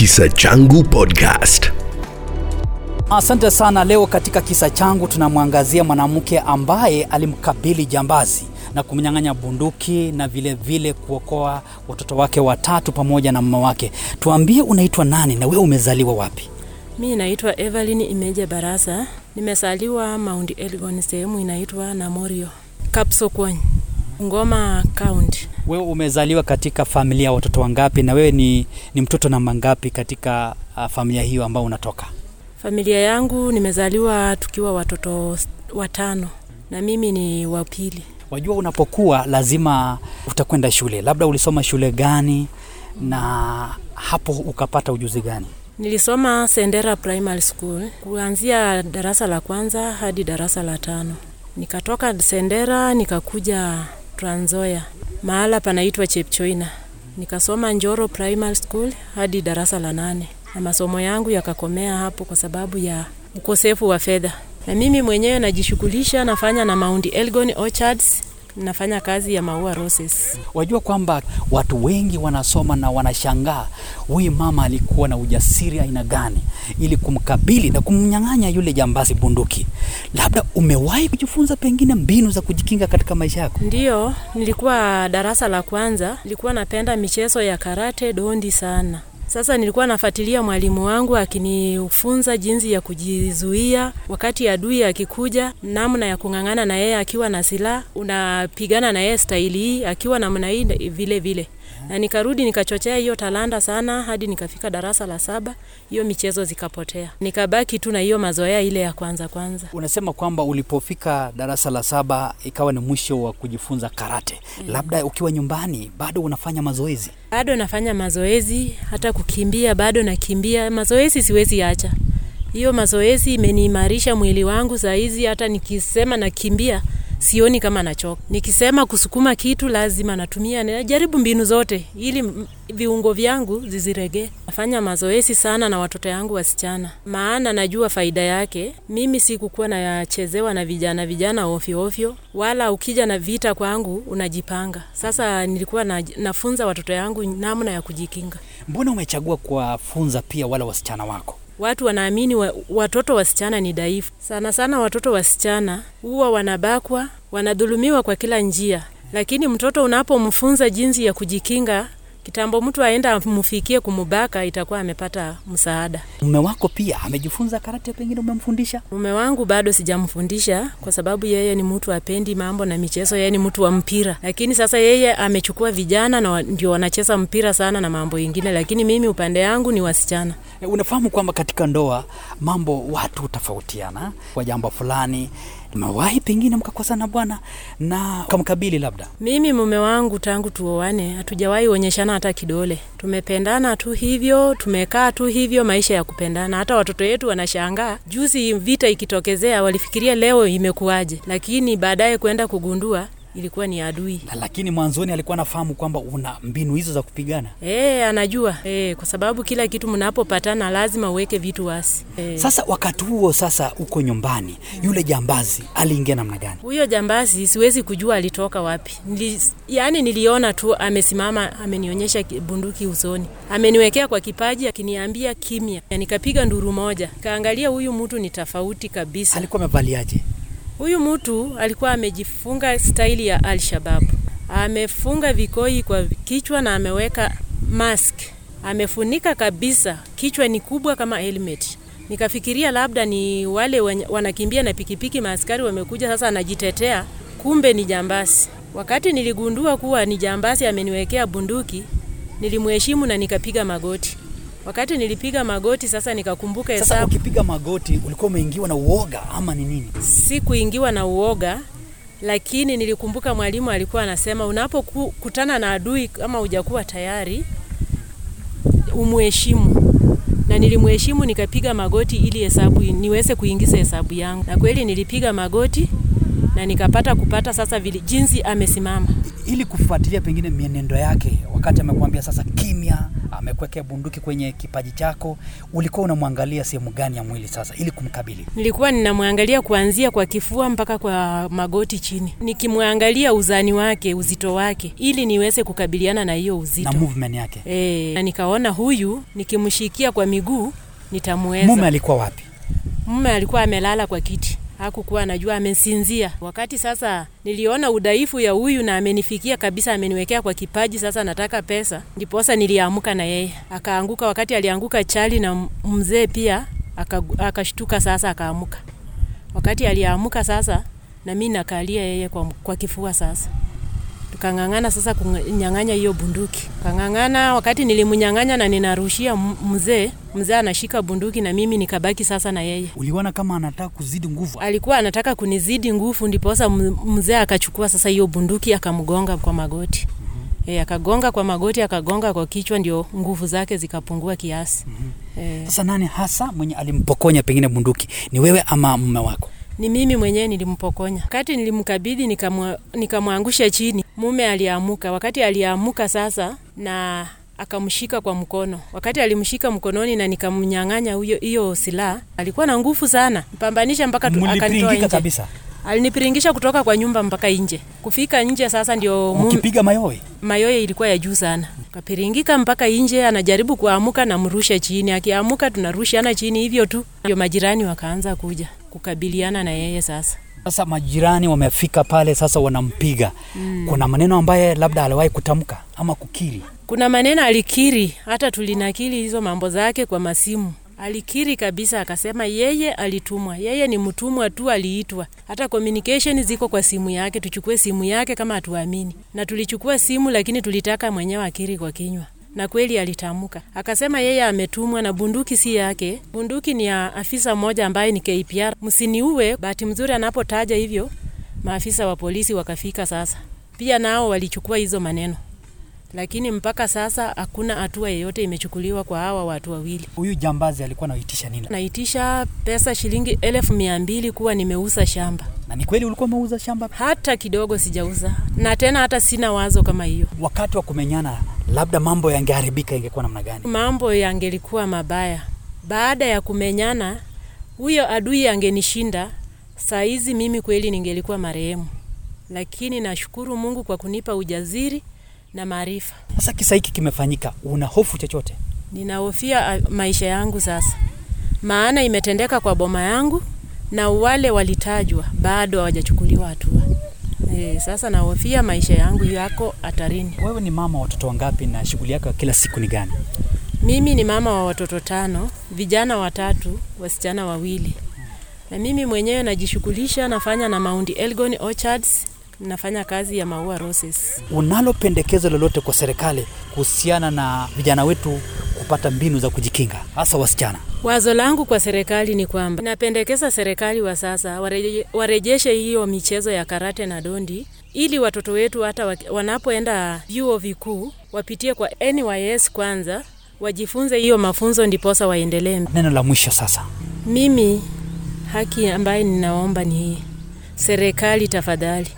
Kisa Changu Podcast. Asante sana. Leo katika kisa changu tunamwangazia mwanamke ambaye alimkabili jambazi na kumnyang'anya bunduki na vile vile kuokoa watoto wake watatu pamoja na mama wake. Tuambie, unaitwa nani na wewe umezaliwa wapi? Mi naitwa Evelyn Imeja Barasa, nimezaliwa Mount Elgon, sehemu inaitwa Namorio, Kapsokwony, Ngoma County. Wewe umezaliwa katika familia ya watoto wangapi, na wewe ni, ni mtoto namba ngapi katika uh, familia hiyo ambao unatoka? Familia yangu nimezaliwa tukiwa watoto watano na mimi ni wa pili. Wajua, unapokuwa lazima utakwenda shule, labda ulisoma shule gani na hapo ukapata ujuzi gani? Nilisoma Sendera Primary School kuanzia darasa la kwanza hadi darasa la tano. Nikatoka Sendera nikakuja Trans Nzoia, mahala panaitwa Chepchoina. Nikasoma Njoro Primary School hadi darasa la nane, na masomo yangu yakakomea hapo kwa sababu ya ukosefu wa fedha. Na mimi mwenyewe najishughulisha, nafanya na Mount Elgon Orchards, nafanya kazi ya maua roses. Wajua kwamba watu wengi wanasoma na wanashangaa huyu mama alikuwa na ujasiri aina gani ili kumkabili na kumnyang'anya yule jambazi bunduki. Labda umewahi kujifunza pengine mbinu za kujikinga katika maisha yako? Ndiyo, nilikuwa darasa la kwanza, nilikuwa napenda michezo ya karate dondi sana. Sasa nilikuwa nafuatilia mwalimu wangu akinifunza jinsi ya kujizuia wakati adui akikuja, namna ya kung'ang'ana na yeye akiwa na silaha, unapigana na yeye staili hii akiwa namna hii vile vile. Na nikarudi nikachochea hiyo talanta sana hadi nikafika darasa la saba, hiyo michezo zikapotea, nikabaki tu na hiyo mazoea ile ya kwanza kwanza. Unasema kwamba ulipofika darasa la saba ikawa ni mwisho wa kujifunza karate. Labda ukiwa nyumbani bado unafanya mazoezi. bado nafanya mazoezi, hata kukimbia bado nakimbia. Mazoezi siwezi acha. Hiyo mazoezi imeniimarisha mwili wangu saa hizi, hata nikisema nakimbia sioni kama nachoka. Nikisema kusukuma kitu lazima natumia, najaribu mbinu zote ili viungo vyangu ziziregee. Nafanya mazoezi sana na watoto yangu wasichana, maana najua faida yake. Mimi sikukuwa nachezewa na vijana vijana ofyo ofyo, wala ukija na vita kwangu unajipanga. Sasa nilikuwa na, nafunza watoto yangu namna ya kujikinga. Mbona umechagua kuwafunza pia wala wasichana wako? Watu wanaamini wa, watoto wasichana ni dhaifu sana sana. Watoto wasichana huwa wanabakwa, wanadhulumiwa kwa kila njia, lakini mtoto unapomfunza jinsi ya kujikinga, kitambo mtu aenda amfikie kumubaka, itakuwa amepata msaada. Mume wako pia amejifunza karate, pengine umemfundisha? Mume wangu bado sijamfundisha kwa sababu yeye ni mtu apendi mambo na michezo, yeye ni mtu wa mpira. Lakini sasa yeye amechukua vijana na ndio wanacheza mpira sana na mambo ingine, lakini mimi upande yangu ni wasichana. E, Unafahamu kwamba katika ndoa mambo watu hutofautiana kwa jambo fulani. Umewahi pengine mkakosana bwana na kamkabili? labda? Mimi mume wangu tangu tuoane hatujawahi onyeshana hata kidole. Tumependana tu hivyo, tumekaa tu hivyo, maisha ya kupendana. Hata watoto wetu wanashangaa, juzi vita ikitokezea walifikiria leo imekuwaje, lakini baadaye kwenda kugundua ilikuwa ni adui. Na lakini mwanzoni alikuwa anafahamu kwamba una mbinu hizo za kupigana. E, anajua e, kwa sababu kila kitu mnapopatana lazima uweke vitu wasi e. Sasa wakati huo sasa uko nyumbani, yule jambazi aliingia namna gani? Huyo jambazi siwezi kujua alitoka wapi. Nili, yani niliona tu amesimama, amenionyesha bunduki usoni, ameniwekea kwa kipaji, akiniambia kimya. Nikapiga nduru moja, kaangalia huyu mtu ni tofauti kabisa. Alikuwa amevaliaje? Huyu mtu alikuwa amejifunga staili ya Al-Shabaab, amefunga vikoi kwa kichwa na ameweka mask, amefunika kabisa, kichwa ni kubwa kama helmet. Nikafikiria labda ni wale wanakimbia na pikipiki, maaskari wamekuja sasa, anajitetea, kumbe ni jambasi. Wakati niligundua kuwa ni jambasi ameniwekea bunduki, nilimheshimu na nikapiga magoti. Wakati nilipiga magoti sasa nikakumbuka Sasa ukipiga magoti ulikuwa umeingiwa na uoga ama ni nini? si kuingiwa na uoga lakini nilikumbuka mwalimu alikuwa anasema unapokutana na adui kama hujakuwa tayari umuheshimu na nilimheshimu nikapiga magoti ili hesabu niweze kuingiza hesabu yangu, na kweli nilipiga magoti na nikapata kupata sasa vile jinsi amesimama. ili kufuatilia pengine mienendo yake wakati amekuambia sasa amekuwekea bunduki kwenye kipaji chako, ulikuwa unamwangalia sehemu gani ya mwili sasa ili kumkabili? Nilikuwa ninamwangalia kuanzia kwa kifua mpaka kwa magoti chini, nikimwangalia uzani wake, uzito wake, ili niweze kukabiliana na hiyo uzito na movement yake. e, na nikaona huyu nikimshikia kwa miguu nitamweza. Mume alikuwa wapi? Mume alikuwa amelala kwa kiti, hakukuwa anajua, amesinzia. Wakati sasa niliona udhaifu ya huyu na amenifikia kabisa, ameniwekea kwa kipaji, sasa nataka pesa, ndiposa niliamka na yeye akaanguka. Wakati alianguka chali na mzee pia akashtuka, sasa akaamuka. Wakati aliamka sasa, na mimi nakalia yeye kwa, kwa kifua sasa tukang'ang'ana sasa kunyang'anya hiyo bunduki, kang'ang'ana. Wakati nilimnyang'anya na ninarushia mzee, mzee anashika bunduki na mimi nikabaki sasa na yeye. Uliona kama anataka kuzidi nguvu? Alikuwa anataka kunizidi nguvu, ndiposa mzee akachukua sasa hiyo bunduki akamgonga kwa magoti. E, akagonga kwa magoti, akagonga kwa kichwa, ndio nguvu zake zikapungua kiasi. E, Sasa nani hasa mwenye alimpokonya pengine bunduki, ni wewe ama mume wako? Ni mimi mwenyewe nilimpokonya. Wakati nilimkabidhi nikamwa- nikamwangusha chini, mume aliamuka. Wakati aliamuka sasa na akamshika kwa mkono. Wakati alimshika mkononi na nikamnyang'anya huyo hiyo silaha, alikuwa na nguvu sana, mpambanisha mpaka akanitoa nje. kabisa, Alinipiringisha kutoka kwa nyumba mpaka nje. Kufika nje sasa ndio mkipiga mayowe. mayoye ilikuwa ya juu sana, kapiringika mpaka nje. Anajaribu kuamuka, namrusha chini, akiamuka tunarushana chini hivyo tu. Ndio majirani wakaanza kuja kukabiliana na yeye sasa. Sasa majirani wamefika pale, sasa wanampiga. Kuna maneno ambaye labda aliwahi kutamka ama kukiri. Kuna maneno alikiri, hata tulinakili hizo mambo zake kwa masimu. Alikiri kabisa, akasema yeye alitumwa, yeye ni mtumwa tu, aliitwa. Hata communication ziko kwa simu yake, tuchukue simu yake kama hatuamini. Na tulichukua simu, lakini tulitaka mwenyewe akiri kwa kinywa na kweli alitamka, akasema yeye ametumwa na bunduki si yake. Bunduki ni ya afisa mmoja ambaye ni KPR. Msiniue. Bahati mzuri anapotaja hivyo, maafisa wa polisi wakafika. Sasa pia nao walichukua hizo maneno lakini mpaka sasa hakuna hatua yeyote imechukuliwa kwa hawa watu wawili. Huyu jambazi alikuwa anaitisha nini? Naitisha pesa shilingi elfu mia mbili kuwa nimeuza shamba. Na ni kweli ulikuwa umeuza shamba? Hata kidogo sijauza, na tena hata sina wazo kama hiyo. Wakati wa kumenyana, labda mambo yangeharibika, ingekuwa namna gani? Mambo yangelikuwa mabaya baada ya kumenyana. Huyo adui angenishinda saa hizi, mimi kweli ningelikuwa marehemu, lakini nashukuru Mungu kwa kunipa ujaziri na maarifa. Sasa kisa hiki kimefanyika, una hofu chochote? Ninahofia ah, maisha yangu sasa, maana imetendeka kwa boma yangu na wale walitajwa bado hawajachukuliwa hatua. E, sasa nahofia maisha yangu yako hatarini. Wewe ni mama wa watoto wangapi na shughuli yako ya kila siku ni gani? Mimi ni mama wa watoto tano, vijana watatu, wasichana wawili, na mimi mwenyewe najishughulisha, nafanya na Mount Elgon Orchards, nafanya kazi ya maua roses. Unalo pendekezo lolote kwa serikali kuhusiana na vijana wetu kupata mbinu za kujikinga, hasa wasichana? Wazo langu kwa serikali ni kwamba napendekeza serikali wa sasa wareje, warejeshe hiyo michezo ya karate na dondi ili watoto wetu hata wanapoenda vyuo vikuu wapitie kwa NYS kwanza, wajifunze hiyo mafunzo ndiposa waendelee. Neno la mwisho sasa. Mimi haki ambaye ninaomba ni hii, serikali tafadhali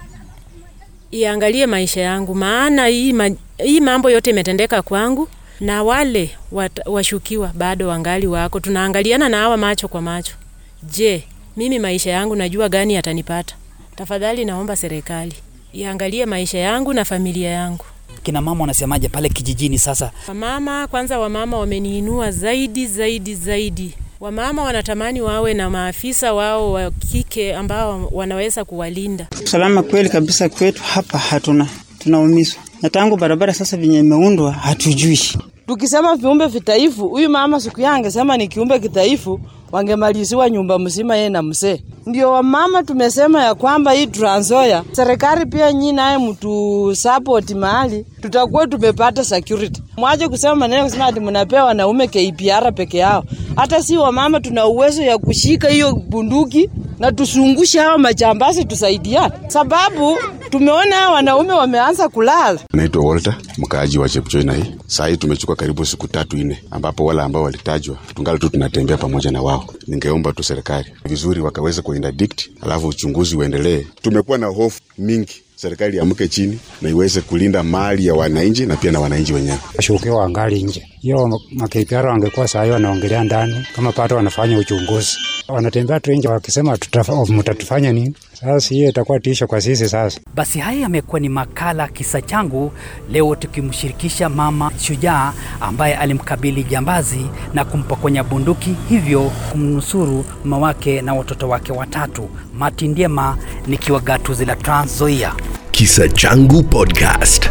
iangalie maisha yangu, maana hii, ma, hii mambo yote imetendeka kwangu na wale wat, washukiwa bado wangali wako. Tunaangaliana na hawa macho kwa macho. Je, mimi maisha yangu najua gani yatanipata? Tafadhali naomba serikali iangalie maisha yangu na familia yangu. Kina mama wanasemaje pale kijijini sasa? Wamama kwanza, wamama wameniinua zaidi zaidi zaidi. Wamama wanatamani wawe na maafisa wao wa kike ambao wanaweza kuwalinda. Usalama kweli kabisa kwetu hapa hatuna, tunaumizwa na tangu barabara sasa venye imeundwa hatujui. Tukisema viumbe vitaifu, huyu mama siku yake angesema ni kiumbe kitaifu, wangemaliziwa nyumba mzima yeye na mzee. Ndio wamama tumesema ya kwamba hii Trans Nzoia, serikali pia nyinyi naye mtu support mahali tutakuwa tumepata security. Mwaje kusema maneno kusema ati mnapewa wanaume KPR peke yao. Hata si wamama tuna uwezo ya kushika hiyo bunduki na tusungushe hao majambazi, tusaidiane, sababu tumeona wanaume wameanza kulala. Naitwa Walter, mkaaji wa Chepchoinai. Saa hii tumechukua karibu siku tatu nne, ambapo wale ambao walitajwa tungali tu tunatembea pamoja na wao. Ningeomba tu serikali vizuri wakaweze kuinterdict, alafu uchunguzi uendelee. Tumekuwa na hofu mingi, serikali iamke chini na iweze kulinda mali ya wananchi na pia na wananchi wenyewe. washukiwa wangali nje. Hiyo makipara wangekuwa saa hiyo wanaongelea ndani, kama pato wanafanya uchunguzi, wanatembea tu nje wakisema "Tutafa- mtatufanya nini? Sasa hiyo itakuwa tisho kwa sisi sasa. Basi haya yamekuwa ni makala kisa changu leo, tukimshirikisha mama shujaa ambaye alimkabili jambazi na kumpokonya bunduki, hivyo kumnusuru mama wake na watoto wake watatu. Mati Ndiema nikiwa gatuzi la Trans Nzoia. Kisa Changu Podcast.